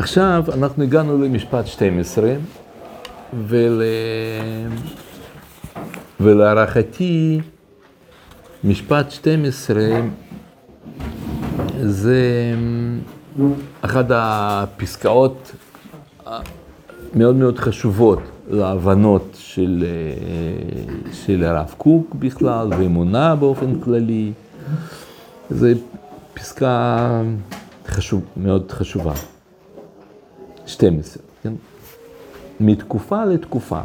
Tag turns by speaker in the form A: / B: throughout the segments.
A: עכשיו אנחנו הגענו למשפט 12, ול... ולהערכתי משפט 12 זה אחת הפסקאות מאוד מאוד חשובות להבנות של, של הרב קוק בכלל, ואמונה באופן כללי. זו פסקה חשוב, מאוד חשובה. 12, כן? מתקופה לתקופה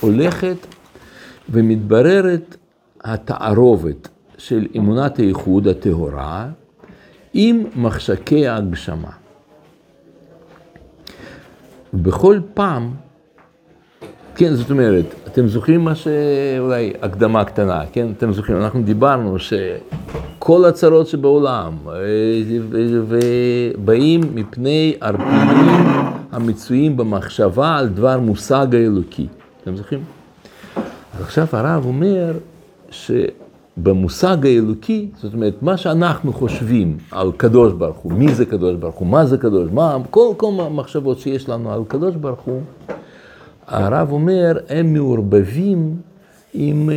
A: הולכת ומתבררת התערובת של אמונת הייחוד הטהורה עם מחשקי ההגשמה. בכל פעם, כן, זאת אומרת, אתם זוכרים מה שאולי הקדמה קטנה, כן? אתם זוכרים, אנחנו דיברנו שכל הצרות שבעולם באים מפני ערפלים המצויים במחשבה על דבר מושג האלוקי. אתם זוכרים? אז עכשיו הרב אומר שבמושג האלוקי, זאת אומרת, מה שאנחנו חושבים על קדוש ברוך הוא, מי זה קדוש ברוך הוא, מה זה קדוש, מה, כל, כל המחשבות שיש לנו על קדוש ברוך הוא, הרב אומר, הם מעורבבים עם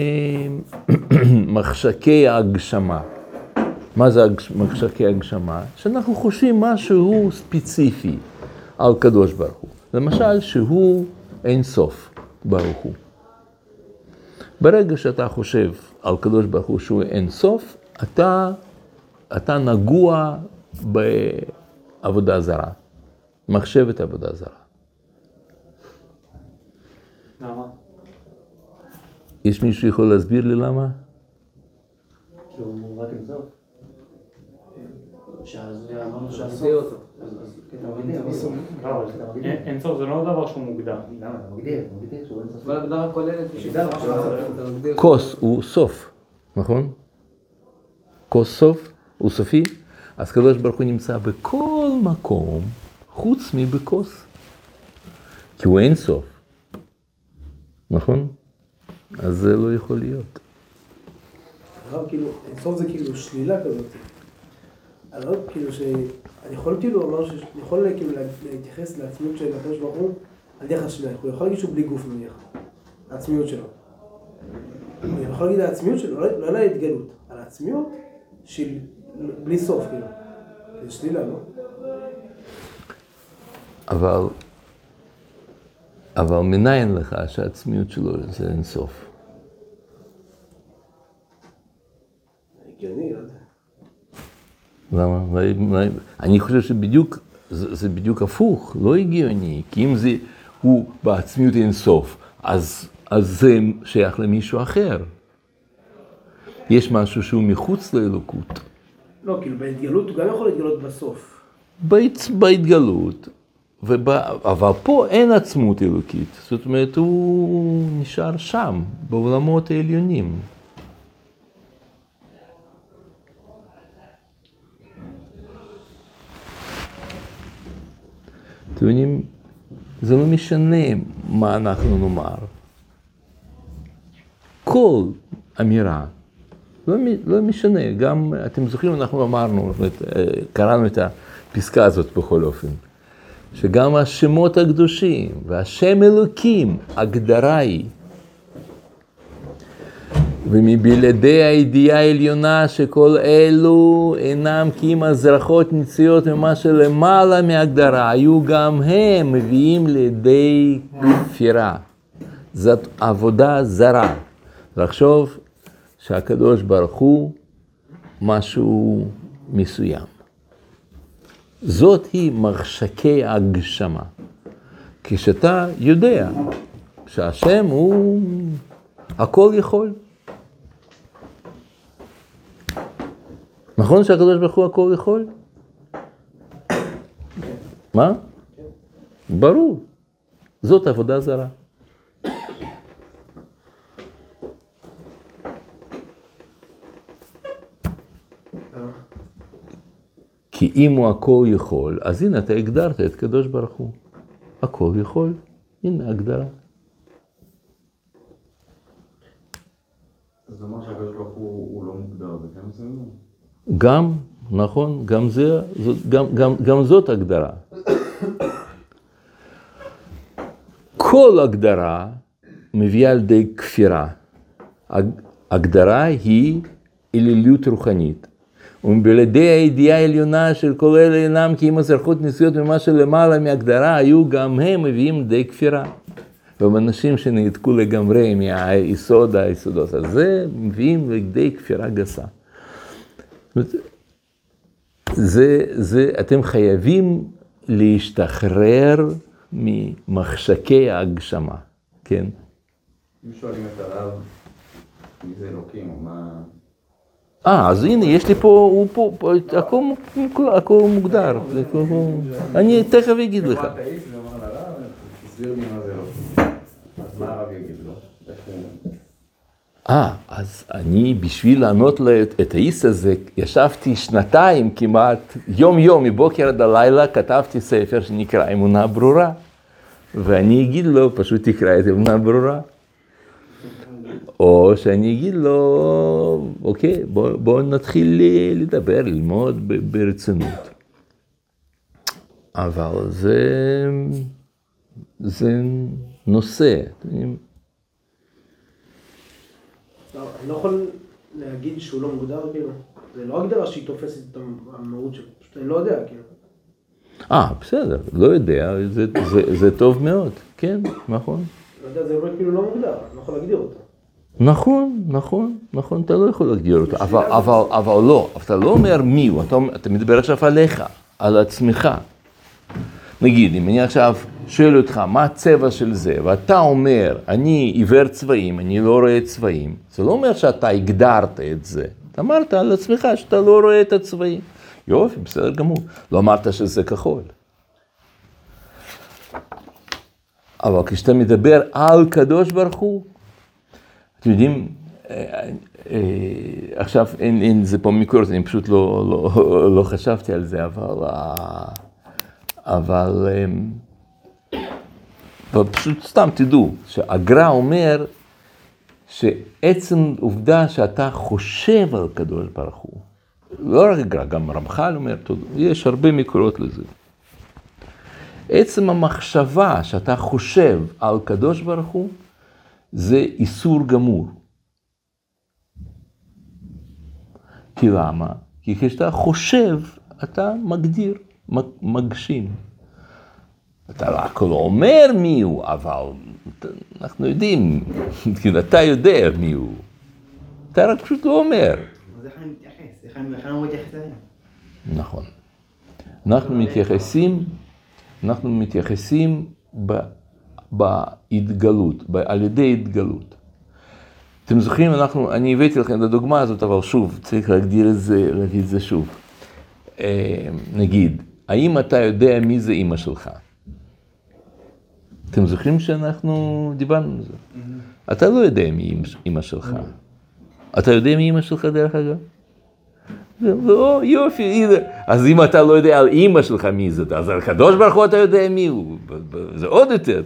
A: מחשקי ההגשמה. מה זה מחשקי הגשמה? שאנחנו חושבים משהו ספציפי על קדוש ברוך הוא. למשל, שהוא אין סוף ברוך הוא. ברגע שאתה חושב על קדוש ברוך הוא שהוא אין סוף, אתה, אתה נגוע בעבודה זרה, מחשבת עבודה זרה.
B: למה?
A: יש מישהו שיכול להסביר לי למה?
B: כי הוא רק אינסוף. שאז אמרנו שהסוף...
C: מגדיר אותו.
B: אז- אז- כן,
C: לא, מגדיר.
D: אין סוף זה לא דבר שהוא מוגדר.
C: שהוא
E: הגדרה כוללת
C: שהוא
A: כוס הוא סוף, נכון? כוס סוף הוא סופי, אז קדוש ברוך הוא נמצא בכל מקום חוץ מבכוס. כי הוא אין סוף, נכון? אז זה לא יכול להיות.
F: הרב כאילו, אינסוף זה כאילו שלילה כזאת. הרב כאילו ש... אני יכול כאילו לומר ש... אני יכול כאילו לה- להתייחס לעצמיות של הקדוש ברוך הוא על דרך השלילה. הוא יכול להגיד שהוא בלי גוף נניח. העצמיות שלו. אני יכול להגיד על העצמיות שלו, לא לא על ההתגלות, על העצמיות של בלי סוף כאילו. זה שלילה, לא?
A: אבל, אבל מניין לך שהעצמיות שלו זה אין סוף?
F: הגיוני, לא.
A: למה? אני חושב שבדיוק, זה, זה בדיוק הפוך, לא הגיוני, כי אם זה, הוא בעצמיות אין סוף, אז, אז זה שייך למישהו אחר. יש משהו שהוא מחוץ לאלוקות.
F: לא, כאילו בהתגלות הוא גם יכול להתגלות בסוף.
A: בהת, בהתגלות, וב, אבל פה אין עצמות אלוקית, זאת אומרת, הוא נשאר שם, בעולמות העליונים. אתם יודעים, זה לא משנה מה אנחנו נאמר. כל אמירה, לא, לא משנה, גם, אתם זוכרים, אנחנו אמרנו, אה, קראנו את הפסקה הזאת בכל אופן, שגם השמות הקדושים והשם אלוקים, הגדרה היא. ומבלעדי הידיעה העליונה שכל אלו אינם כי אם הזרחות נציות ממה שלמעלה מהגדרה, היו גם הם מביאים לידי כפירה. זאת עבודה זרה. לחשוב שהקדוש ברוך הוא משהו מסוים. זאת היא מרשקי הגשמה. כשאתה יודע שהשם הוא הכל יכול. נכון שהקדוש ברוך הוא הכל יכול? מה? ברור. זאת עבודה זרה. כי אם הוא הכל יכול, אז הנה אתה הגדרת את קדוש ברוך הוא. הכל יכול, הנה הגדרה.
G: אז לומר שהקדוש ברוך הוא לא מוגדר בכמה כן מסוימים?
A: גם, נכון, גם, זה, גם, גם, גם זאת הגדרה. כל הגדרה מביאה על ידי כפירה. הגדרה היא אלילות רוחנית. ובלעדי הידיעה העליונה של כל אלה אינם כי אם הזרחות נסיעות ממה שלמעלה מהגדרה היו גם הם מביאים לידי כפירה. ואנשים שנעתקו לגמרי מהיסוד היסודות הזה מביאים לידי כפירה גסה. זה, זה, אתם חייבים להשתחרר ממחשקי ההגשמה, כן?
G: אם שואלים את הרב, מי זה אלוקים, מה...
A: אה, אז הנה, יש לי פה, הוא פה, הכל, הכל מוגדר. אני תכף אגיד לך.
G: הוא...
A: אה, אז אני, בשביל לענות את האיס הזה, ישבתי שנתיים כמעט, יום-יום, מבוקר עד הלילה, כתבתי ספר שנקרא אמונה ברורה. ואני אגיד לו, פשוט תקרא את אמונה ברורה. או שאני אגיד לו, אוקיי, בוא, בוא נתחיל לדבר, ללמוד ברצינות. אבל זה, זה נושא.
F: לא, אני לא יכול להגיד שהוא לא מוגדר, כאילו. זה לא הגדרה שהיא תופסת את המהות שלו, פשוט אני לא יודע, כאילו.
A: אה, בסדר, לא יודע, זה, זה, זה טוב מאוד, כן, נכון.
F: לא יודע, זה אומר כאילו לא מוגדר, אני לא יכול להגדיר אותו.
A: נכון, נכון, נכון, אתה לא יכול להגדיר אותו, אבל, אבל, אבל לא, אתה לא אומר מי הוא, אתה, אתה מדבר עכשיו עליך, על עצמך. נגיד, אם אני עכשיו שואל אותך מה הצבע של זה, ואתה אומר, אני עיוור צבעים, אני לא רואה צבעים, זה לא אומר שאתה הגדרת את זה, אתה אמרת על עצמך שאתה לא רואה את הצבעים. יופי, בסדר גמור. לא אמרת שזה כחול. אבל כשאתה מדבר על קדוש ברוך הוא, אתם יודעים, אה, אה, עכשיו אין, אין זה פה מקורת, אני פשוט לא, לא, לא חשבתי על זה, אבל, אה, אבל, אה, אבל פשוט סתם תדעו, שהגר"א אומר שעצם עובדה שאתה חושב על קדוש ברוך הוא, לא רק הגר"א, גם רמח"ל אומר, יש הרבה מקורות לזה. עצם המחשבה שאתה חושב על קדוש ברוך הוא, זה איסור גמור. כי למה? כי כשאתה חושב, אתה מגדיר, מגשים. אתה רק לא אומר מי הוא, אבל אנחנו יודעים, כאילו, אתה יודע מי הוא. אתה רק פשוט לא אומר.
C: אז איך אני מתייחס? איך אני לא מתייחס אליהם?
A: נכון. אנחנו מתייחסים, אנחנו מתייחסים בהתגלות, על ידי התגלות. אתם זוכרים, אנחנו, אני הבאתי לכם את הדוגמה הזאת, אבל שוב, צריך להגדיר את זה, להגיד את זה שוב. אה, נגיד, האם אתה יודע מי זה אימא שלך? אתם זוכרים שאנחנו דיברנו על זה? אתה לא יודע מי אימא שלך. אתה יודע מי אימא שלך דרך אגב? לא, יופי, הנה. אז אם אתה לא יודע על אימא שלך מי זאת, אז על הקדוש ברוך הוא אתה יודע מי הוא. זה עוד יותר.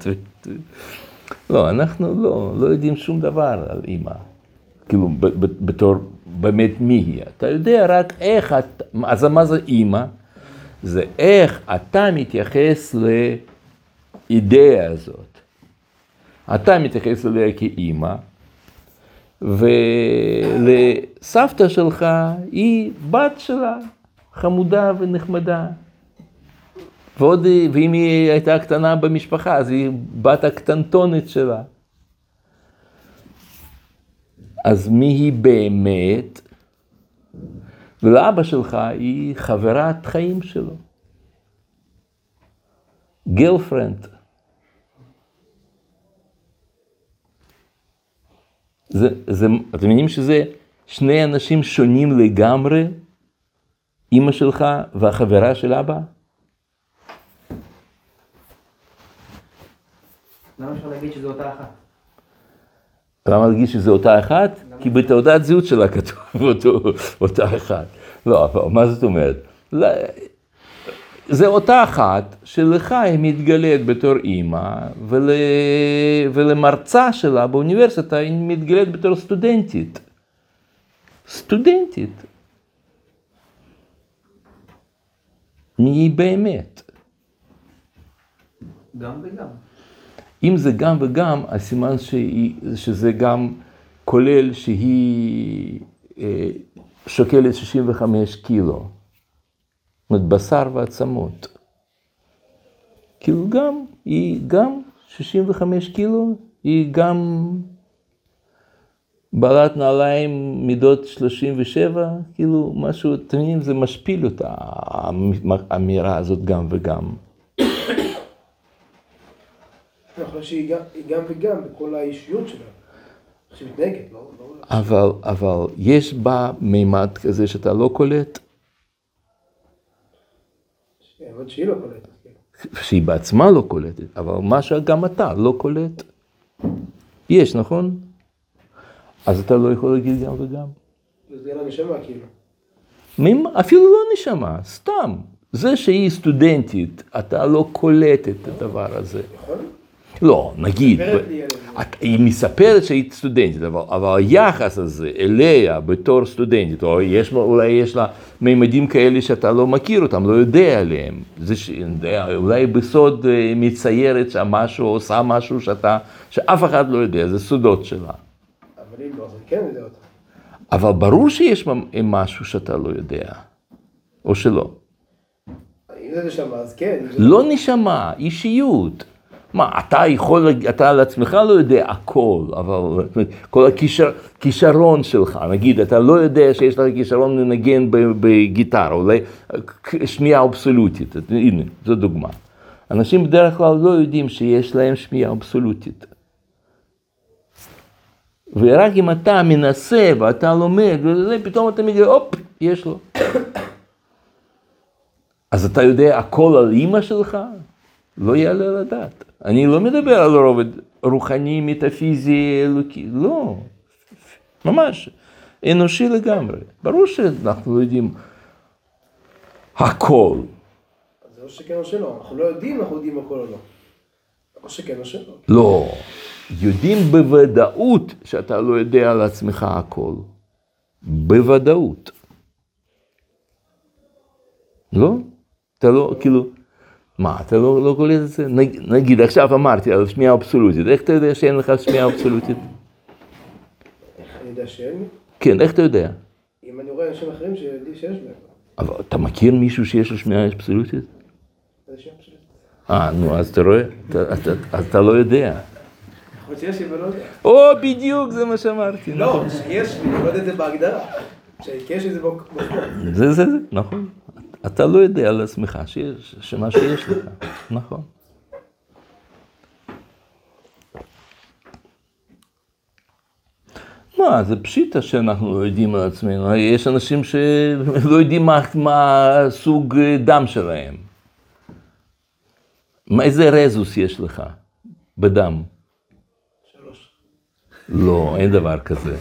A: לא, אנחנו לא, לא יודעים שום דבר על אימא. כאילו, בתור באמת מי היא. אתה יודע רק איך, אתה, אז מה זה אימא? זה איך אתה מתייחס לאידאה הזאת. אתה מתייחס אליה כאימא. ולסבתא שלך היא בת שלה, חמודה ונחמדה. ועוד, ואם היא הייתה קטנה במשפחה, אז היא בת הקטנטונת שלה. אז מי היא באמת? ולאבא שלך היא חברת חיים שלו. גרלפרנד. זה, זה, אתם מבינים שזה שני אנשים שונים לגמרי, אימא שלך והחברה של אבא?
C: למה אפשר להגיד שזו אותה אחת?
A: למה להגיד שזה אותה אחת? כי בתעודת זהות שלה כתוב אותו, אותה אחת. לא, מה זאת אומרת? זה אותה אחת שלך היא מתגלית בתור אימא, ול... ולמרצה שלה באוניברסיטה היא מתגלית בתור סטודנטית. סטודנטית. מי היא באמת?
C: גם וגם.
A: אם זה גם וגם, אז סימן שהיא, שזה גם כולל שהיא אה, שוקלת 65 קילו. אומרת, בשר ועצמות. כאילו גם, היא גם 65 קילו, היא גם בעלת נעליים מידות 37, כאילו משהו, אתם מבינים, זה משפיל אותה, האמירה הזאת גם וגם.
F: יכול להיות שהיא גם- וגם בכל האישיות שלה. איך שהיא מתנהגת, לא?
A: אבל, אבל יש בה מימד כזה שאתה לא קולט,
F: האמת שהיא לא קולטת. כן.
A: שהיא בעצמה לא קולטת, אבל מה שגם אתה לא קולט, יש, נכון? אז אתה לא יכול להגיד גם וגם.
F: זה יהיה לה נשמה כאילו.
A: אפילו לא נשמה, סתם. זה שהיא סטודנטית, אתה לא קולט את הדבר הזה. לא, נגיד,
F: זה.
A: היא מספרת שהיא סטודנטית, אבל, אבל היחס הזה אליה בתור סטודנטית, או יש, אולי יש לה מימדים כאלה שאתה לא מכיר אותם, לא יודע עליהם. זה ש... אולי בסוד אה, מציירת שם משהו, עושה משהו שאתה, שאף אחד לא יודע, זה סודות שלה.
F: אבל אם לא, אז אני כן יודע אותה.
A: אבל ברור שיש משהו שאתה לא יודע, או שלא.
F: אם זה נשמה, אז כן. זה-
A: לא נשמה, אישיות. מה, אתה יכול, אתה על עצמך לא יודע הכל, אבל כל הכישר, כישרון שלך, נגיד, אתה לא יודע שיש לך כישרון לנגן בגיטרה, אולי שמיעה אבסולוטית, הנה, זו דוגמה. אנשים בדרך כלל לא יודעים שיש להם שמיעה אבסולוטית. ורק אם אתה מנסה ואתה לומד, וזה, פתאום אתה מגיע, הופ, יש לו. אז אתה יודע הכל על אימא שלך? לא יעלה על הדעת. אני לא מדבר על רובד רוחני, מטאפיזי, אלוקי, לא. ממש, אנושי לגמרי. ברור שאנחנו לא יודעים הכל.
F: זה או שכן או שלא. אנחנו לא יודעים אנחנו יודעים הכל או לא. או שכן או שלא.
A: לא. יודעים בוודאות שאתה לא יודע על עצמך הכל. בוודאות. לא? אתה לא, כאילו, מה, אתה לא, לא קולט את זה? נג, נגיד, עכשיו אמרתי על שמיעה אבסולוטית, איך אתה יודע שאין לך שמיעה אבסולוטית?
F: איך אני יודע שאין?
A: כן, איך אתה יודע?
F: אם אני רואה אנשים אחרים שיודעים שיש להם.
A: אבל אתה מכיר מישהו שיש לו שמיעה אבסולוטית? אה, נו, אז אתה רואה? אתה, אז אתה לא יודע.
F: יכול להיות שיש לי ולא יודע.
A: או, בדיוק, זה מה שאמרתי.
F: לא, שיש לי, אני לא יודע את זה בהגדרה. שיש לי זה בוק.
A: זה, זה, זה, נכון. אתה לא יודע על עצמך שיש, שמה שיש לך, נכון. מה, זה פשיטה שאנחנו לא יודעים על עצמנו. יש אנשים שלא יודעים מה, מה סוג דם שלהם. מה, איזה רזוס יש לך בדם?
F: שלוש.
A: לא, אין דבר כזה.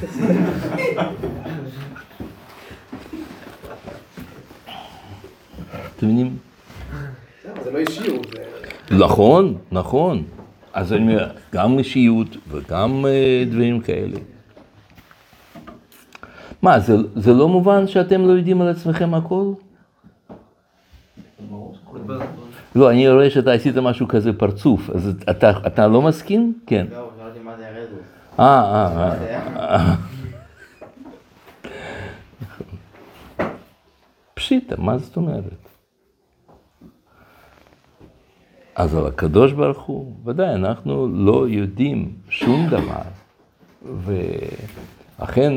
A: אתם מבינים?
F: זה לא אישיות.
A: נכון, נכון. אז אני אומר, גם אישיות וגם אה, דברים כאלה. מה, זה, זה לא מובן שאתם לא יודעים על עצמכם הכל? לא, אני רואה שאתה עשית משהו כזה פרצוף, אז אתה, אתה לא מסכים? כן.
C: לא, שאלתי מה זה הרזוס.
A: אה, אה, אה. פשיטה, מה זאת אומרת? אז על הקדוש ברוך הוא, ודאי, אנחנו לא יודעים שום דבר. ואכן,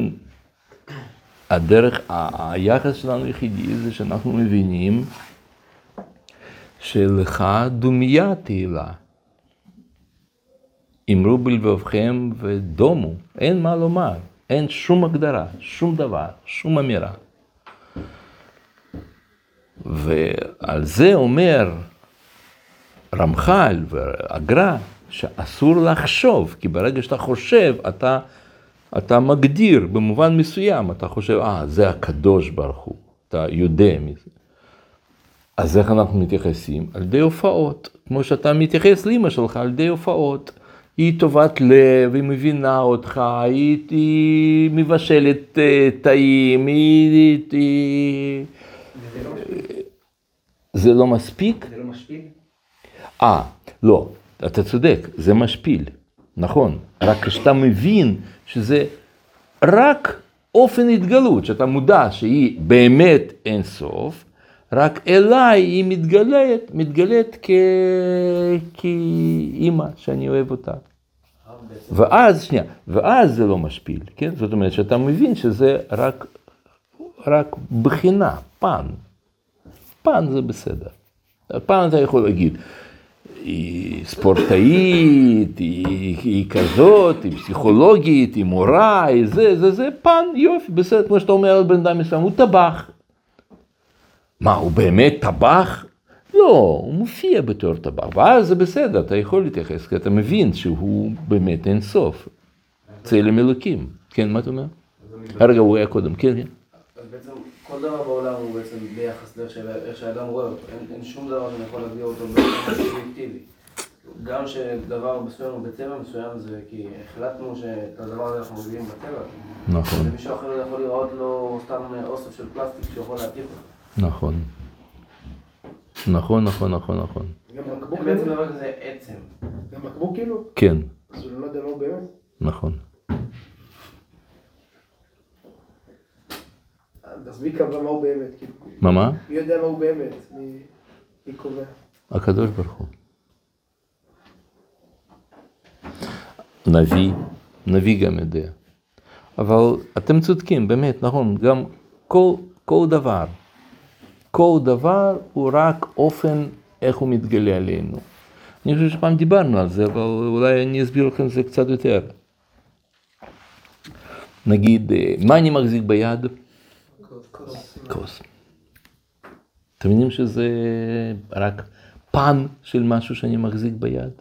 A: הדרך, היחס שלנו היחידי זה שאנחנו מבינים שלך דומיה תהילה. אמרו בלבבכם ודומו, אין מה לומר, אין שום הגדרה, שום דבר, שום אמירה. ועל זה אומר רמח"ל והגר"א, שאסור לחשוב, כי ברגע שאתה חושב, אתה, אתה מגדיר במובן מסוים, אתה חושב, אה, זה הקדוש ברוך הוא, אתה יודע מזה. אז איך אנחנו מתייחסים? על ידי הופעות, כמו שאתה מתייחס לאמא שלך על ידי הופעות. היא טובת לב, היא מבינה אותך, היא, היא מבשלת אה, טעים, היא... היא...
C: וזה לא?
A: זה לא מספיק?
C: זה לא משפיל?
A: אה, לא. אתה צודק, זה משפיל, נכון. רק כשאתה מבין שזה רק אופן התגלות, שאתה מודע שהיא באמת אין סוף, רק אליי היא מתגלית, מתגלית כ... כאימא שאני אוהב אותה. ואז, שנייה, ואז זה לא משפיל, כן? זאת אומרת שאתה מבין שזה רק, רק בחינה, פן. פן זה בסדר. פן אתה יכול להגיד, היא ספורטאית, היא, היא כזאת, היא פסיכולוגית, היא מורה, היא זה, זה, זה, פן, יופי, בסדר, כמו שאתה אומר על בן אדם מסוים, הוא טבח. מה, הוא באמת טבח? לא, הוא מופיע בתור טבח, ואז זה בסדר, אתה יכול להתייחס, כי אתה מבין שהוא באמת אין סוף. צלם אלוקים. כן, מה אתה אומר? הרגע הוא היה קודם, כן, כן.
D: בעצם כל דבר בעולם הוא בעצם ביחס לאיך שהאדם רואה אותו. אין, אין שום דבר שאני יכול להגדיר אותו באופן סובייקטיבי. גם שדבר מסוים הוא בצבע מסוים זה כי החלטנו שאת הדבר הזה אנחנו מביאים בטבע.
A: נכון,
D: למישהו אחר יכול לראות לו סתם אוסף של פלסטיק שיכול להתיך אותו.
A: נכון. נכון, נכון, נכון, נכון.
F: גם בקבוק
D: בעצם
F: כאילו?
D: דבר כזה עצם.
F: גם בקבוק כאילו?
A: כן,
F: אז הוא לא יודע מה הוא באמת.
A: נכון.
F: אז מי קבע מה הוא באמת? כאילו,
A: מה, מה?
F: מי יודע מה הוא באמת? מי קובע?
A: הקדוש ברוך הוא. נביא, נביא גם יודע. אבל אתם צודקים, באמת, נכון, גם כל, כל דבר, כל דבר הוא רק אופן איך הוא מתגלה עלינו. אני חושב שפעם דיברנו על זה, אבל אולי אני אסביר לכם זה קצת יותר. נגיד, אה, מה אני מחזיק ביד? כוס. אתם מבינים שזה רק פן של משהו שאני מחזיק ביד?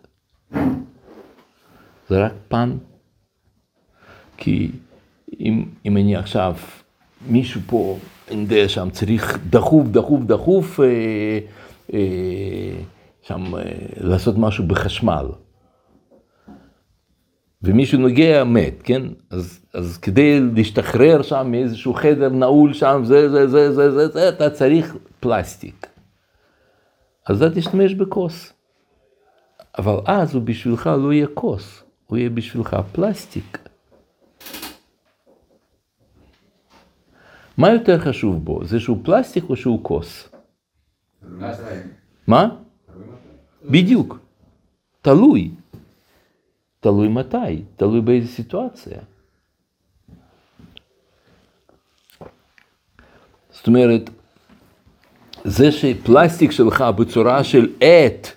A: זה רק פן. כי אם, אם אני עכשיו, מישהו פה, אני יודע, שם צריך דחוף, דחוף, דחוף, אה, אה, שם אה, לעשות משהו בחשמל. ומישהו נוגע מת, כן? אז, אז כדי להשתחרר שם מאיזשהו חדר נעול שם, זה, זה, זה, זה, זה, זה, אתה צריך פלסטיק. אז אתה תשתמש בכוס. אבל אז הוא בשבילך לא יהיה כוס, הוא יהיה בשבילך פלסטיק. מה יותר חשוב בו? זה שהוא פלסטיק או שהוא כוס? מה? בדיוק. תלוי. תלוי מתי, תלוי באיזה סיטואציה. זאת אומרת, זה שפלסטיק שלך בצורה של עט,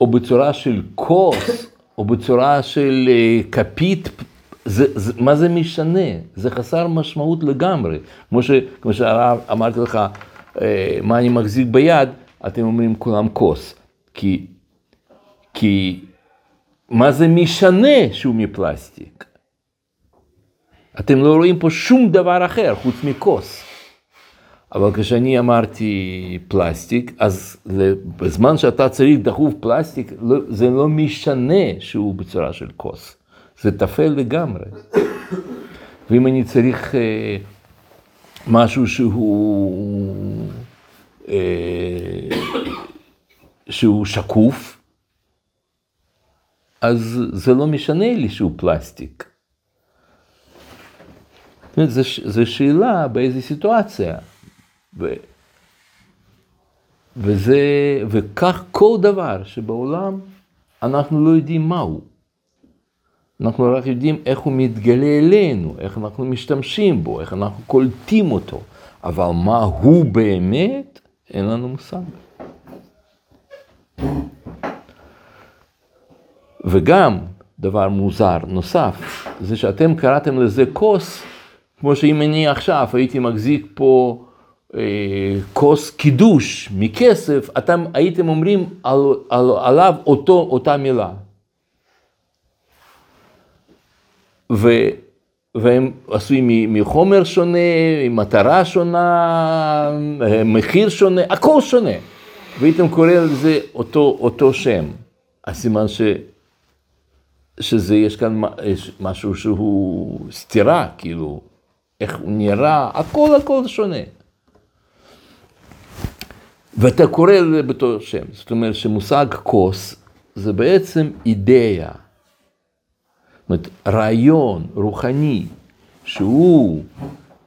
A: או בצורה של כוס, או בצורה של אה, כפית, זה, זה, מה זה משנה? זה חסר משמעות לגמרי. כמו, ש, כמו שאמרתי לך, אה, מה אני מחזיק ביד, אתם אומרים כולם כוס. כי, כי מה זה משנה שהוא מפלסטיק? אתם לא רואים פה שום דבר אחר חוץ מכוס. אבל כשאני אמרתי פלסטיק, אז בזמן שאתה צריך דחוף פלסטיק, לא, זה לא משנה שהוא בצורה של כוס. זה טפל לגמרי. ואם אני צריך אה, משהו שהוא, אה, שהוא שקוף, אז זה לא משנה לי שהוא פלסטיק. זו שאלה באיזו סיטואציה. ו... וזה, וכך כל דבר שבעולם אנחנו לא יודעים מהו. אנחנו רק יודעים איך הוא מתגלה אלינו, איך אנחנו משתמשים בו, איך אנחנו קולטים אותו, אבל מה הוא באמת, אין לנו מושג. וגם דבר מוזר נוסף, זה שאתם קראתם לזה כוס, כמו שאם אני עכשיו הייתי מחזיק פה אה, כוס קידוש מכסף, אתם הייתם אומרים על, על, עליו אותו, אותה מילה. ו, והם עשויים מחומר שונה, מטרה שונה, מחיר שונה, הכל שונה. והייתם קוראים לזה אותו, אותו שם. הסימן ש... שזה, יש כאן יש משהו שהוא סתירה, כאילו, איך הוא נראה, הכל הכל שונה. ואתה קורא לזה באותו שם, זאת אומרת שמושג כוס זה בעצם אידאה. זאת אומרת, רעיון רוחני שהוא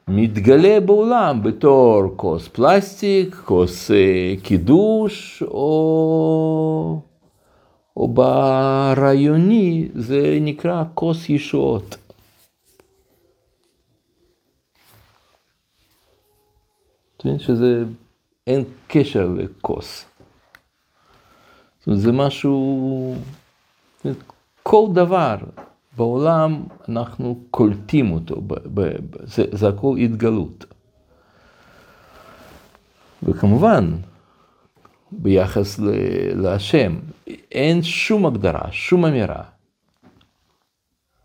A: מתגלה בעולם בתור כוס פלסטיק, כוס אה, קידוש, או, או ברעיוני זה נקרא כוס ישועות. אתה מבין שזה, אין קשר לכוס. זאת אומרת, זה משהו, כל דבר בעולם אנחנו קולטים אותו, ב, ב, ב, זה, זה הכל התגלות. וכמובן, ביחס להשם, אין שום הגדרה, שום אמירה.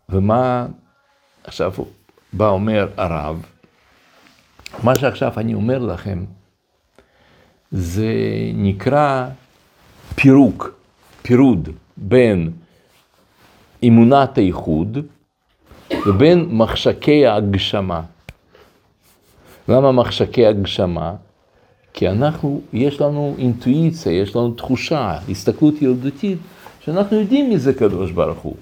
A: ומה עכשיו בא אומר הרב, מה שעכשיו אני אומר לכם, זה נקרא פירוק, פירוד בין אמונת הייחוד ובין מחשקי ההגשמה. למה מחשקי הגשמה? כי אנחנו, יש לנו אינטואיציה, יש לנו תחושה, הסתכלות ילדותית, שאנחנו יודעים מי זה קדוש ברוך הוא.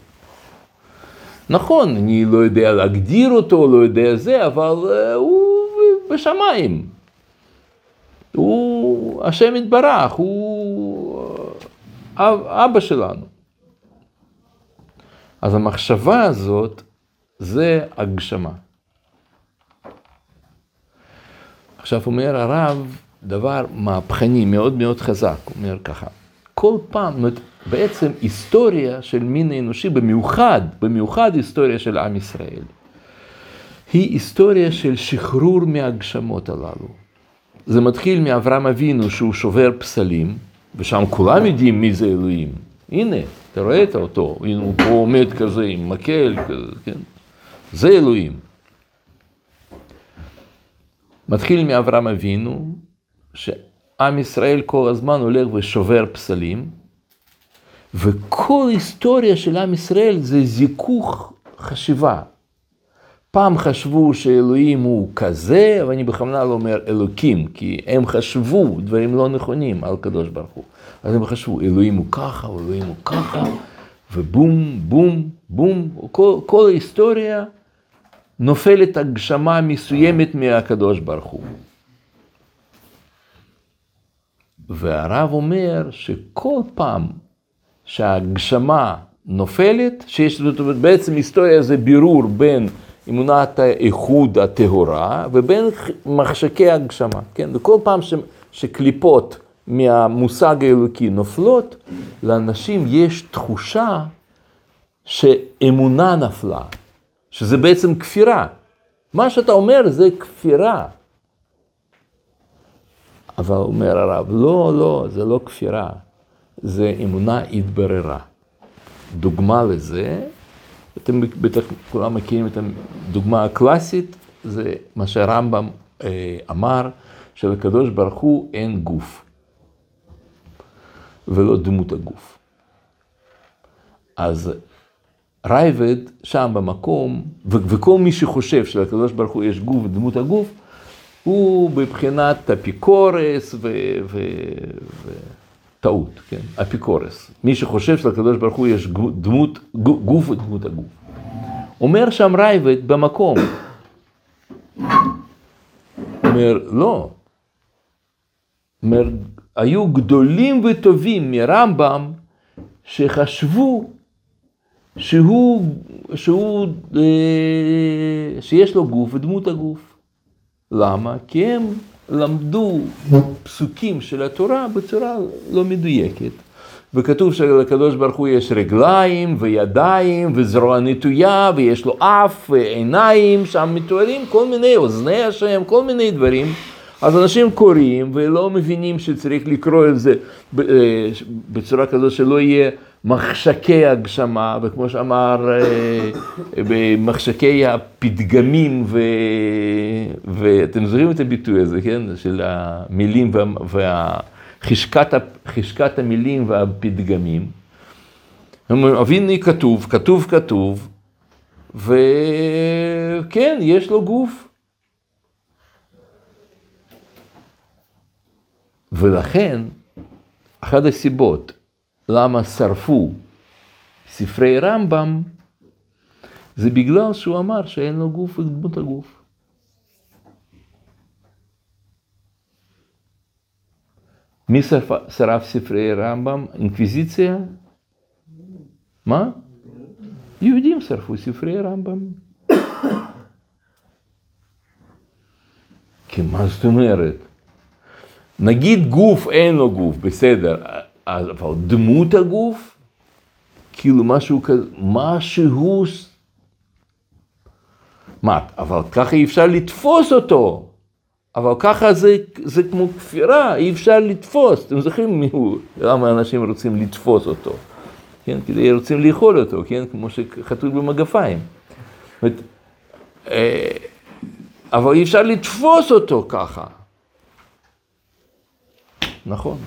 A: נכון, אני לא יודע להגדיר אותו, לא יודע זה, אבל uh, הוא בשמיים. הוא השם יתברך, הוא אב, אבא שלנו. אז המחשבה הזאת זה הגשמה. עכשיו אומר הרב דבר מהפכני מאוד מאוד חזק, הוא אומר ככה, כל פעם, בעצם היסטוריה של מין האנושי, במיוחד, במיוחד היסטוריה של עם ישראל, היא היסטוריה של שחרור מהגשמות הללו. זה מתחיל מאברהם אבינו שהוא שובר פסלים, ושם כולם יודעים מי זה אלוהים. הנה, אתה רואה את אותו, הנה הוא פה עומד כזה עם מקל, כזה, כן? זה אלוהים. מתחיל מאברהם אבינו, שעם ישראל כל הזמן הולך ושובר פסלים, וכל היסטוריה של עם ישראל זה זיכוך חשיבה. פעם חשבו שאלוהים הוא כזה, אבל אני בכוונה לא אומר אלוקים, כי הם חשבו דברים לא נכונים על הקדוש ברוך הוא. אז הם חשבו, אלוהים הוא ככה, אלוהים הוא ככה, ובום, בום, בום, כל, כל ההיסטוריה נופלת הגשמה מסוימת מהקדוש ברוך הוא. והרב אומר שכל פעם שההגשמה נופלת, שיש, זאת בעצם היסטוריה זה בירור בין אמונת האיחוד הטהורה ובין מחשקי הגשמה, כן? וכל פעם ש, שקליפות מהמושג האלוקי נופלות, לאנשים יש תחושה שאמונה נפלה, שזה בעצם כפירה. מה שאתה אומר זה כפירה. אבל אומר הרב, לא, לא, זה לא כפירה, זה אמונה התבררה. דוגמה לזה, אתם בטח כולם מכירים את הדוגמה הקלאסית, זה מה שהרמב"ם אה, אמר, שלקדוש ברוך הוא אין גוף, ולא דמות הגוף. אז רייבד שם במקום, וכל מי שחושב שלקדוש ברוך הוא יש גוף ודמות הגוף, הוא בבחינת אפיקורס וטעות, כן, אפיקורס. מי שחושב שלקדוש ברוך הוא יש דמות, גוף ודמות הגוף. אומר שם רייבד במקום, אומר, לא, אומר, היו גדולים וטובים מרמב"ם שחשבו שהוא, שהוא, אה, שיש לו גוף ודמות הגוף. למה? כי הם למדו פסוקים של התורה בצורה לא מדויקת. וכתוב שלקדוש ברוך הוא יש רגליים וידיים וזרוע נטויה ויש לו אף ועיניים, שם מתוארים כל מיני אוזני השם, כל מיני דברים. אז אנשים קוראים ולא מבינים שצריך לקרוא את זה בצורה כזו שלא יהיה מחשקי הגשמה, וכמו שאמר, במחשקי הפתגמים, ו... ואתם זוכרים את הביטוי הזה, כן? של המילים וחשקת וה... המילים והפתגמים. אביני כתוב, כתוב כתוב, וכן, יש לו גוף. ולכן, אחת הסיבות למה שרפו ספרי רמב"ם, זה בגלל שהוא אמר שאין לו גוף ודמות הגוף. מי שרף, ספרי רמב"ם? אינקוויזיציה? מה? יהודים שרפו ספרי רמב"ם. כי מה זאת אומרת? נגיד גוף אין לו גוף, בסדר, אבל דמות הגוף, כאילו משהו כזה, משהו, מה, אבל ככה אי אפשר לתפוס אותו, אבל ככה זה, זה כמו כפירה, אי אפשר לתפוס, אתם זוכרים מי הוא, למה אנשים רוצים לתפוס אותו, כן, כדי רוצים לאכול אותו, כן, כמו שחתול במגפיים. אה, אבל אי אפשר לתפוס אותו ככה. נכון.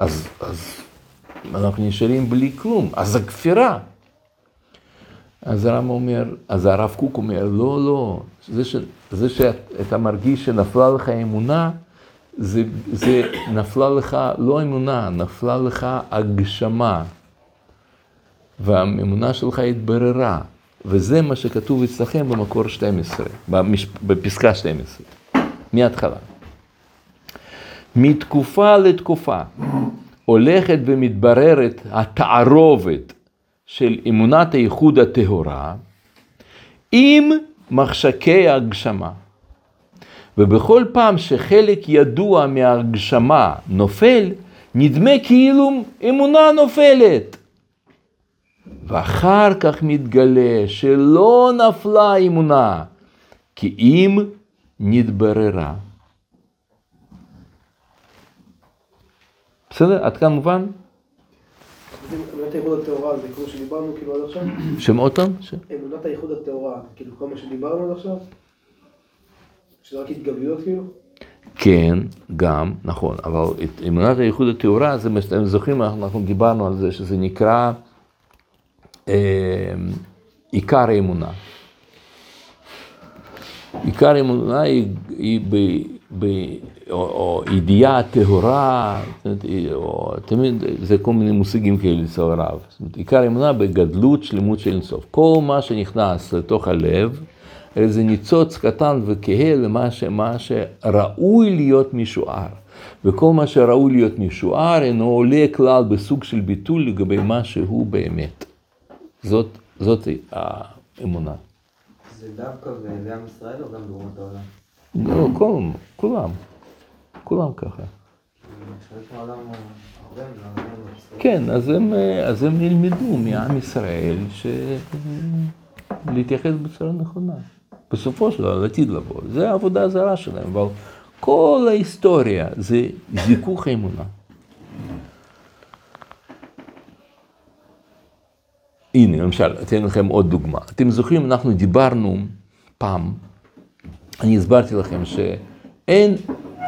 A: אז, אז אנחנו נשארים בלי כלום, אז זה כפירה. אז הרב אומר, אז הרב קוק אומר, לא, לא, זה, ש, זה שאתה מרגיש שנפלה לך אמונה, זה, זה נפלה לך לא אמונה, נפלה לך הגשמה. והאמונה שלך התבררה. וזה מה שכתוב אצלכם במקור 12, במש... בפסקה 12, מההתחלה. מתקופה לתקופה הולכת ומתבררת התערובת של אמונת הייחוד הטהורה עם מחשקי ההגשמה. ובכל פעם שחלק ידוע מההגשמה נופל, נדמה כאילו אמונה נופלת. ואחר כך מתגלה שלא נפלה אמונה, כי אם נתבררה. בסדר? עד כאן מובן?
F: אמונת הייחוד הטהורה זה כמו שדיברנו כאילו עד עכשיו?
A: שם עוד פעם?
F: אמונת הייחוד הטהורה, כאילו כל מה שדיברנו עד עכשיו? שזה רק התגביות כאילו?
A: כן, גם, נכון, אבל את אמונת הייחוד הטהורה, זה מה שאתם זוכרים, אנחנו דיברנו על זה, שזה נקרא אה, עיקר האמונה. עיקר האמונה היא, היא ב, ב, או, או ידיעה טהורה, או תמיד זה כל מיני מושגים כאלה אצל הרב. זאת אומרת, עיקר האמונה בגדלות שלמות של אינסוף. כל מה שנכנס לתוך הלב, איזה ניצוץ קטן וכהה למה ש, שראוי להיות משוער. וכל מה שראוי להיות משוער אינו עולה כלל בסוג של ביטול לגבי מה שהוא באמת. זאת, זאת האמונה.
E: זה דווקא בעם ישראל או גם באומות העולם?
A: לא, כל, כולם, כולם ככה.
E: הוא
A: כן, אז הם, אז הם ילמדו מעם ישראל ש... להתייחס בצורה נכונה. בסופו של דבר, לעתיד לבוא. זה העבודה הזרה שלהם, אבל כל ההיסטוריה זה זיכוך האמונה. הנה, למשל, אתן לכם עוד דוגמה. אתם זוכרים, אנחנו דיברנו פעם, אני הסברתי לכם שאין,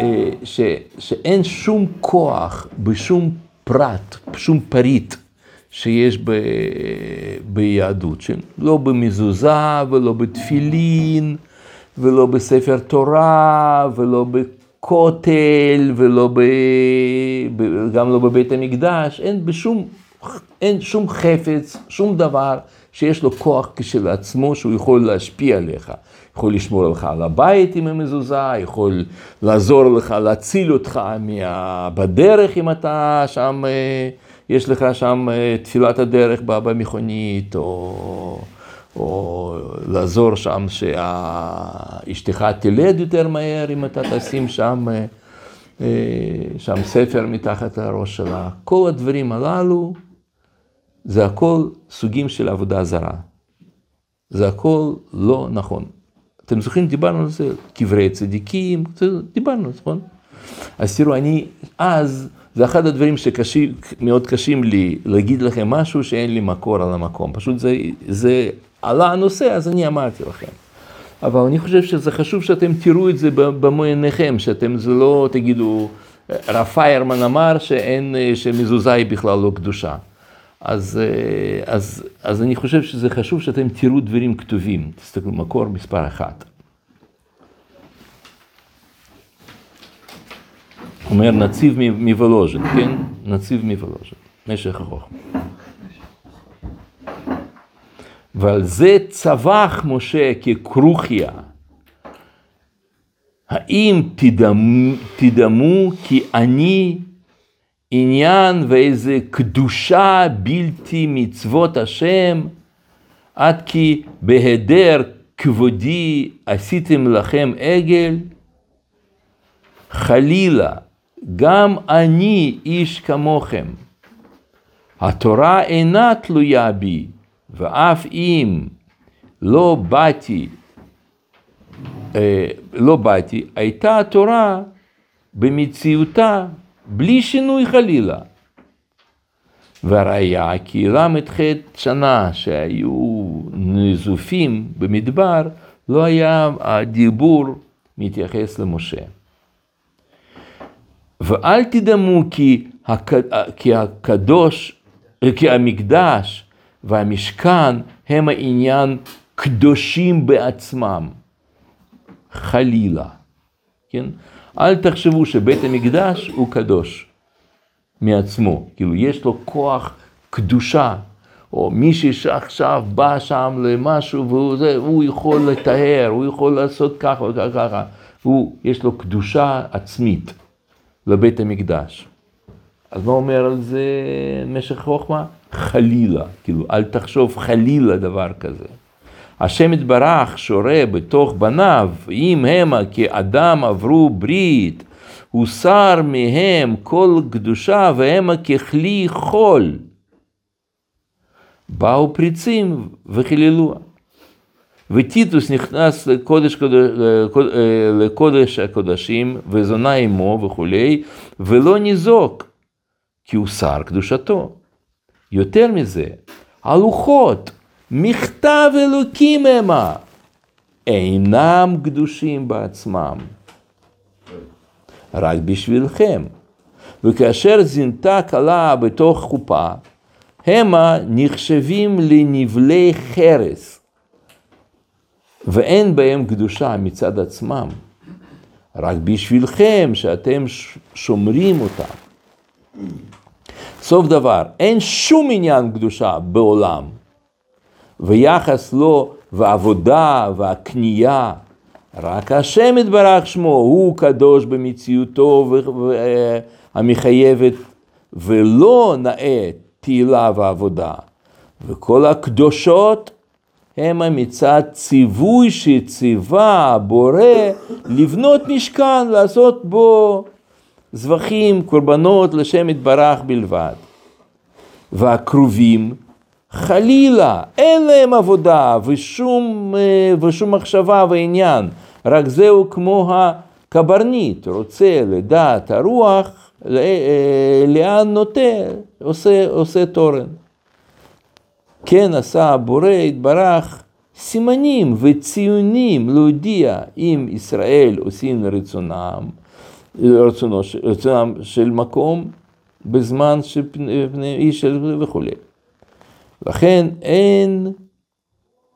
A: אה, ש, שאין שום כוח בשום פרט, שום פריט שיש ב, ביהדות, לא במזוזה ולא בתפילין ולא בספר תורה ולא בכותל ולא ב, גם לא בבית המקדש, אין בשום אין שום חפץ, שום דבר שיש לו כוח כשלעצמו שהוא יכול להשפיע עליך. יכול לשמור לך על הבית עם המזוזה, יכול לעזור לך, להציל אותך מה... בדרך אם אתה שם, יש לך שם תפילת הדרך במכונית, או, או לעזור שם שאשתך תלד יותר מהר אם אתה תשים שם, שם ספר מתחת הראש שלה. כל הדברים הללו זה הכל סוגים של עבודה זרה. זה הכל לא נכון. אתם זוכרים, דיברנו על זה, קברי צדיקים, דיברנו, נכון? אז תראו, אני, אז, זה אחד הדברים שמאוד קשים לי להגיד לכם משהו שאין לי מקור על המקום. פשוט זה, זה עלה הנושא, אז אני אמרתי לכם. אבל אני חושב שזה חשוב שאתם תראו את זה במו עיניכם, שאתם זה לא תגידו, רב פיירמן אמר שאין, שמזוזה היא בכלל לא קדושה. אז, אז, אז אני חושב שזה חשוב שאתם תראו דברים כתובים, תסתכלו, מקור מספר אחת. אומר נציב מוולוז'ין, כן? נציב מוולוז'ין. משך ארוך. ועל זה צווח משה ככרוכיה. האם תדמו, תדמו כי אני עניין ואיזה קדושה בלתי מצוות השם, עד כי בהיעדר כבודי עשיתם לכם עגל? חלילה, גם אני איש כמוכם. התורה אינה תלויה בי, ואף אם לא באתי, אה, לא באתי, הייתה התורה במציאותה בלי שינוי חלילה. והראיה כי ל"ח שנה שהיו נזופים במדבר, לא היה הדיבור מתייחס למשה. ואל תדמו כי, הק... כי הקדוש, כי המקדש והמשכן הם העניין קדושים בעצמם, חלילה, כן? אל תחשבו שבית המקדש הוא קדוש מעצמו, כאילו יש לו כוח קדושה, או מישהו שעכשיו בא שם למשהו והוא זה, הוא יכול לטהר, הוא יכול לעשות ככה וככה, ככה, הוא, יש לו קדושה עצמית לבית המקדש. אז מה אומר על זה משך חוכמה? חלילה, כאילו אל תחשוב חלילה דבר כזה. השם יתברך שורה בתוך בניו, אם המה כאדם עברו ברית, הוסר מהם כל קדושה והמה ככלי חול. באו פריצים וחיללוה. וטיטוס נכנס לקודש, לקודש הקודשים וזונה עמו וכולי, ולא ניזוק, כי הוסר קדושתו. יותר מזה, הלוחות, מכתב אלוקים המה, אינם קדושים בעצמם, רק בשבילכם. וכאשר זינתה כלה בתוך חופה, המה נחשבים לנבלי חרס, ואין בהם קדושה מצד עצמם, רק בשבילכם שאתם שומרים אותם. סוף דבר, אין שום עניין קדושה בעולם, ויחס לו ועבודה והקנייה, רק השם יתברך שמו, הוא קדוש במציאותו המחייבת, ולא נאה תהילה ועבודה. וכל הקדושות הם מצד ציווי שציווה הבורא לבנות משכן, לעשות בו זבחים, קורבנות לשם יתברך בלבד. והקרובים, חלילה, אין להם עבודה ושום, ושום מחשבה ועניין, רק זהו כמו הקברניט, רוצה לדעת הרוח, לאן נוטה, עושה, עושה תורן. כן עשה הבורא יתברך סימנים וציונים להודיע אם ישראל עושים רצונם, רצונו, רצונם של מקום בזמן שפני איש וכולי. לכן אין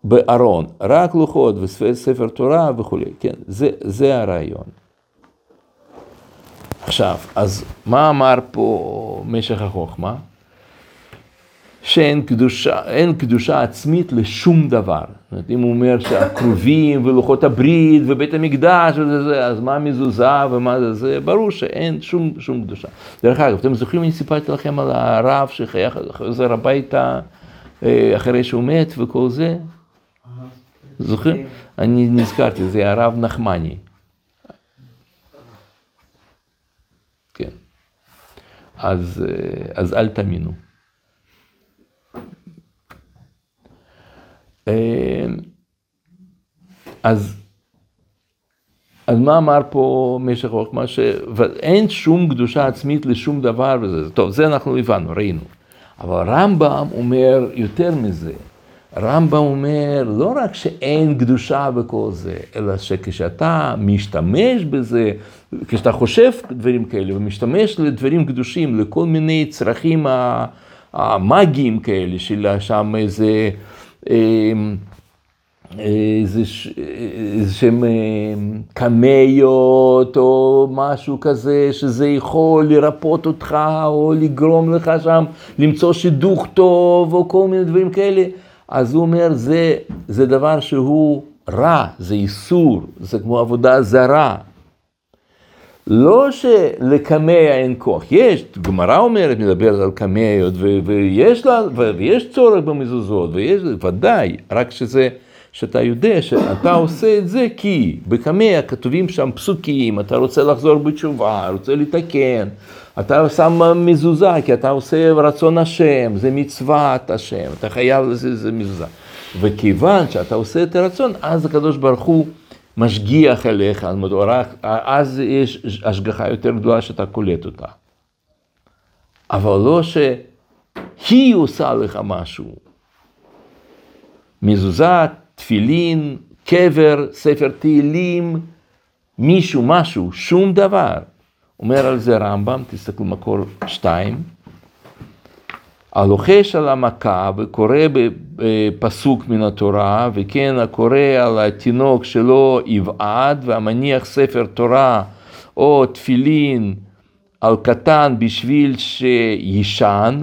A: בארון, רק לוחות וספר תורה וכולי, כן, זה, זה הרעיון. עכשיו, אז מה אמר פה משך החוכמה? שאין קדושה, קדושה עצמית לשום דבר. זאת אומרת, אם הוא אומר שהקרובים ולוחות הברית ובית המקדש וזה זה, אז מה מזוזה ומה זה זה, ברור שאין שום, שום קדושה. דרך אגב, אתם זוכרים, אני סיפרתי לכם על הרב שחוזר הביתה אחרי שהוא מת וכל זה? זוכרים? אני נזכרתי, זה הרב נחמני. כן. אז, אז אל תאמינו. אז, אז מה אמר פה משך חוכמה? שאין שום קדושה עצמית לשום דבר וזה. טוב, זה אנחנו הבנו, ראינו. אבל רמב"ם אומר יותר מזה. רמב"ם אומר לא רק שאין קדושה בכל זה, אלא שכשאתה משתמש בזה, כשאתה חושב דברים כאלה ומשתמש לדברים קדושים, לכל מיני צרכים המאגיים כאלה, של שם איזה... איזה ש- איזה שהם אה, קמיות או משהו כזה, שזה יכול לרפות אותך או לגרום לך שם למצוא שידוך טוב או כל מיני דברים כאלה, אז הוא אומר, זה, זה דבר שהוא רע, זה איסור, זה כמו עבודה זרה. לא שלקמע אין כוח, יש, גמרא אומרת, מדברת על קמיות, ו- ויש, ויש צורך במזוזות, ויש, ודאי, רק שזה, שאתה יודע שאתה עושה את זה כי בקמע כתובים שם פסוקים, אתה רוצה לחזור בתשובה, רוצה לתקן, אתה שם מזוזה, כי אתה עושה רצון השם, זה מצוות השם, אתה חייב לזה, זה מזוזה. וכיוון שאתה עושה את הרצון, אז הקדוש ברוך הוא משגיח עליך, אז יש השגחה יותר גדולה שאתה קולט אותה. אבל לא שהיא עושה לך משהו. מזוזה, תפילין, קבר, ספר תהילים, מישהו, משהו, שום דבר. אומר על זה רמב"ם, תסתכלו מקור שתיים. הלוחש על המכה וקורא בפסוק מן התורה, וכן הקורא על התינוק שלא יבעט, והמניח ספר תורה או תפילין על קטן בשביל שישן,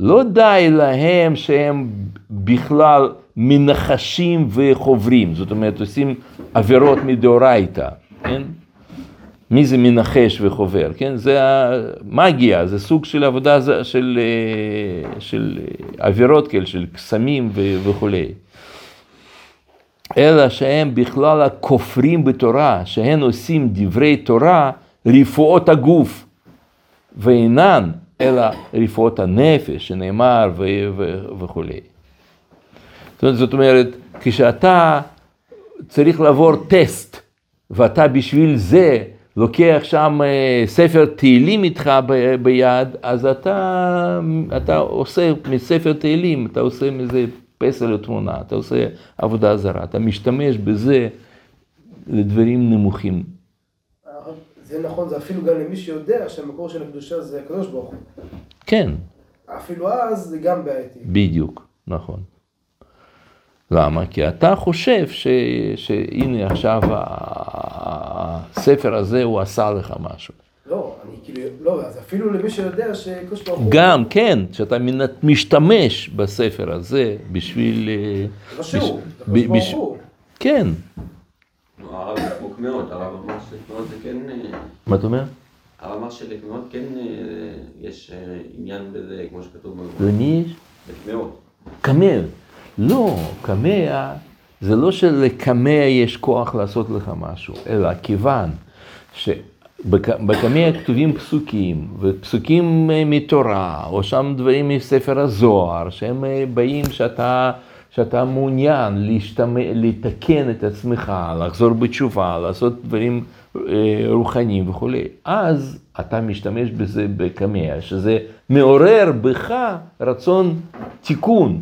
A: לא די להם שהם בכלל מנחשים וחוברים, זאת אומרת עושים עבירות מדאורייתא, כן? מי זה מנחש וחובר, כן? זה המאגיה, זה סוג של עבודה ז- של, אה, של עבירות כאלה, של קסמים וכולי. אלא שהם בכלל הכופרים בתורה, שהם עושים דברי תורה רפואות הגוף, ואינן אלא רפואות הנפש, שנאמר וכולי. זאת אומרת- זאת אומרת, כשאתה צריך לעבור טסט, ואתה בשביל זה לוקח שם אה, ספר תהילים איתך ב- ביד, אז אתה, אתה עושה מספר תהילים, אתה עושה מזה פסל לתמונה, אתה עושה עבודה זרה, אתה משתמש בזה לדברים נמוכים.
F: זה נכון, זה אפילו גם למי שיודע שהמקור של הקדושה זה הקדוש ברוך הוא.
A: כן,
F: אפילו אז זה גם בעייתי.
A: בדיוק, נכון. למה? כי אתה חושב ש, שהנה עכשיו הספר הזה הוא עשה לך משהו.
F: לא, אני כאילו, לא, אז אפילו למי שיודע שהקדוש ברוך הוא...
A: גם, כן, שאתה משתמש בספר הזה בשביל... אה,
F: זה לא שהוא, הקדוש ברוך
A: בש-
F: הוא.
A: כן,
G: הרב עמוק מאוד, הרב אמר שלקמעות זה כן, אה,
A: מה אתה אומר?
G: הרב אמר שלקמעות כן אה, יש עניין בזה, כמו שכתוב בגמרא.
A: למי יש?
G: לקמעות.
A: קמע. לא, קמע זה לא שלקמע יש כוח לעשות לך משהו, אלא כיוון שבקמע כתובים פסוקים, ופסוקים מתורה, או שם דברים מספר הזוהר, שהם אה, באים שאתה, שאתה מעוניין להשתמע, לתקן את עצמך, לחזור בתשובה, לעשות דברים אה, רוחניים וכולי. אז אתה משתמש בזה בקמע, שזה מעורר בך רצון תיקון.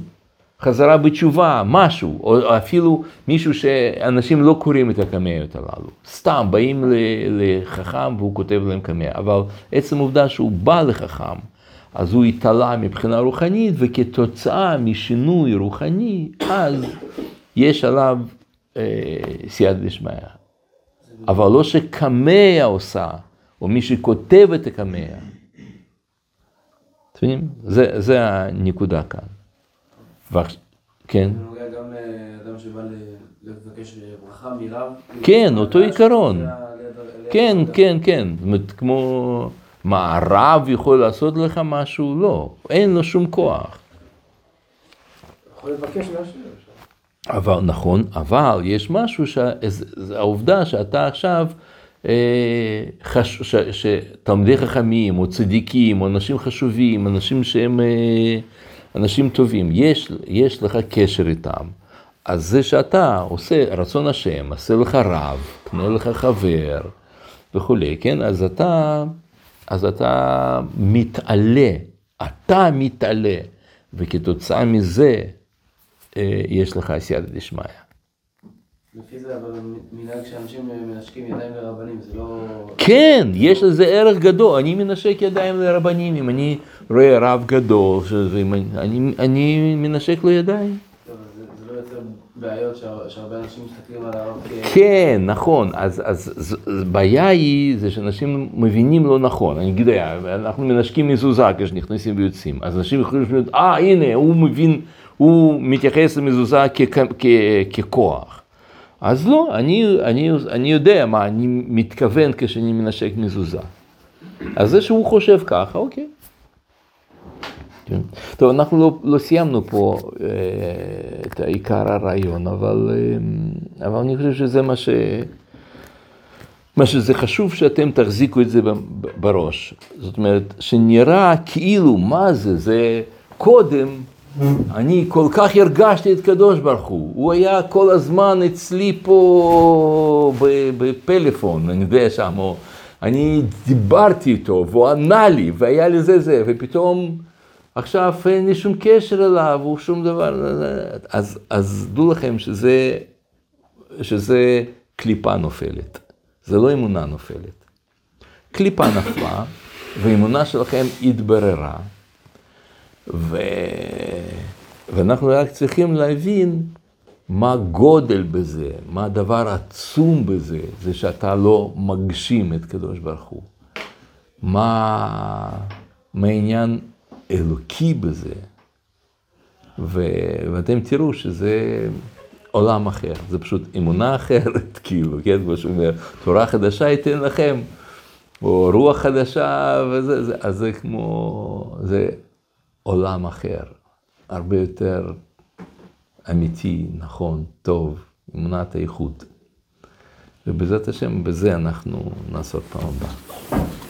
A: חזרה בתשובה, משהו, או אפילו מישהו שאנשים לא קוראים את הקמיות הללו, סתם באים לחכם והוא כותב להם קמע, אבל עצם העובדה שהוא בא לחכם, אז הוא התעלה מבחינה רוחנית, וכתוצאה משינוי רוחני, אז יש עליו אה, סייעתא דשמיא. אבל לא שקמע עושה, או מי שכותב את הקמע. אתם מבינים? זה הנקודה כאן. כן,
D: זה נוגע גם לאדם שבא ל- לבקש ברכה מרב.
A: כן, אותו עיקרון. כן. כן, כן. זאת אומרת, כמו, מה, הרב יכול לעשות לך משהו? לא, אין לו שום כוח.
F: יכול לבקש מהשם.
A: אבל, נכון, אבל יש משהו, שה- זה- זה העובדה שאתה עכשיו, אה, חש, ש, שתלמידי חכמים, או צדיקים, או אנשים חשובים, אנשים שהם אה, אנשים טובים, יש, יש לך קשר איתם. אז זה שאתה עושה רצון השם, עשה לך רב, קנה לך חבר וכולי, כן? אז אתה, אז אתה מתעלה, אתה מתעלה, וכתוצאה מזה אה, יש לך סייעתא דשמיא.
D: לפי זה אבל מנהג שאנשים מנשקים ידיים לרבנים, זה לא...
A: כן, יש לזה ערך גדול. אני מנשק ידיים לרבנים, אם אני רואה רב גדול, שזה, אני, אני, מנשק לו ידיים.
D: טוב, זה זה לא יוצר בעיות שהר- שהרבה אנשים מסתכלים על הרב כ...
A: כן, נכון. אז, אז, אז, אז בעיה היא, זה שאנשים מבינים לא נכון. אני אגיד, אנחנו מנשקים מזוזה כשנכנסים ויוצאים. אז אנשים יכולים לשמוע, אה, הנה, הוא מבין, הוא מתייחס למזוזה כ, כ, ככוח. אז לא, אני, אני, אני יודע מה אני מתכוון כשאני מנשק מזוזה. אז זה שהוא חושב ככה, אוקיי. כן. טוב, אנחנו לא, לא סיימנו פה אה, את עיקר הרעיון, אבל, אה, אבל אני חושב שזה מה ש... מה שזה חשוב שאתם תחזיקו את זה בראש. זאת אומרת, שנראה כאילו, מה זה, זה קודם, אני כל כך הרגשתי את קדוש ברוך הוא, הוא היה כל הזמן אצלי פה בפלאפון, אני יודע שם, או אני דיברתי איתו, והוא ענה לי, והיה לי זה זה, ופתאום עכשיו אין לי שום קשר אליו, הוא שום דבר, אז, אז דעו לכם שזה, שזה קליפה נופלת. זה לא אמונה נופלת. קליפה נפלה, והאמונה שלכם התבררה, ו... ואנחנו רק צריכים להבין מה הגודל בזה, מה הדבר העצום בזה, זה שאתה לא מגשים את קדוש ברוך הוא. מה, מה העניין אלוקי בזה, ו... ואתם תראו שזה עולם אחר, זה פשוט אמונה אחרת, כאילו, כן, כמו שהוא אומר, תורה חדשה ייתן לכם, או רוח חדשה, וזה, זה, אז זה כמו, זה עולם אחר, הרבה יותר אמיתי, נכון, טוב, אמונת האיכות. ובעזרת השם, בזה אנחנו נעסוק פעם הבאה.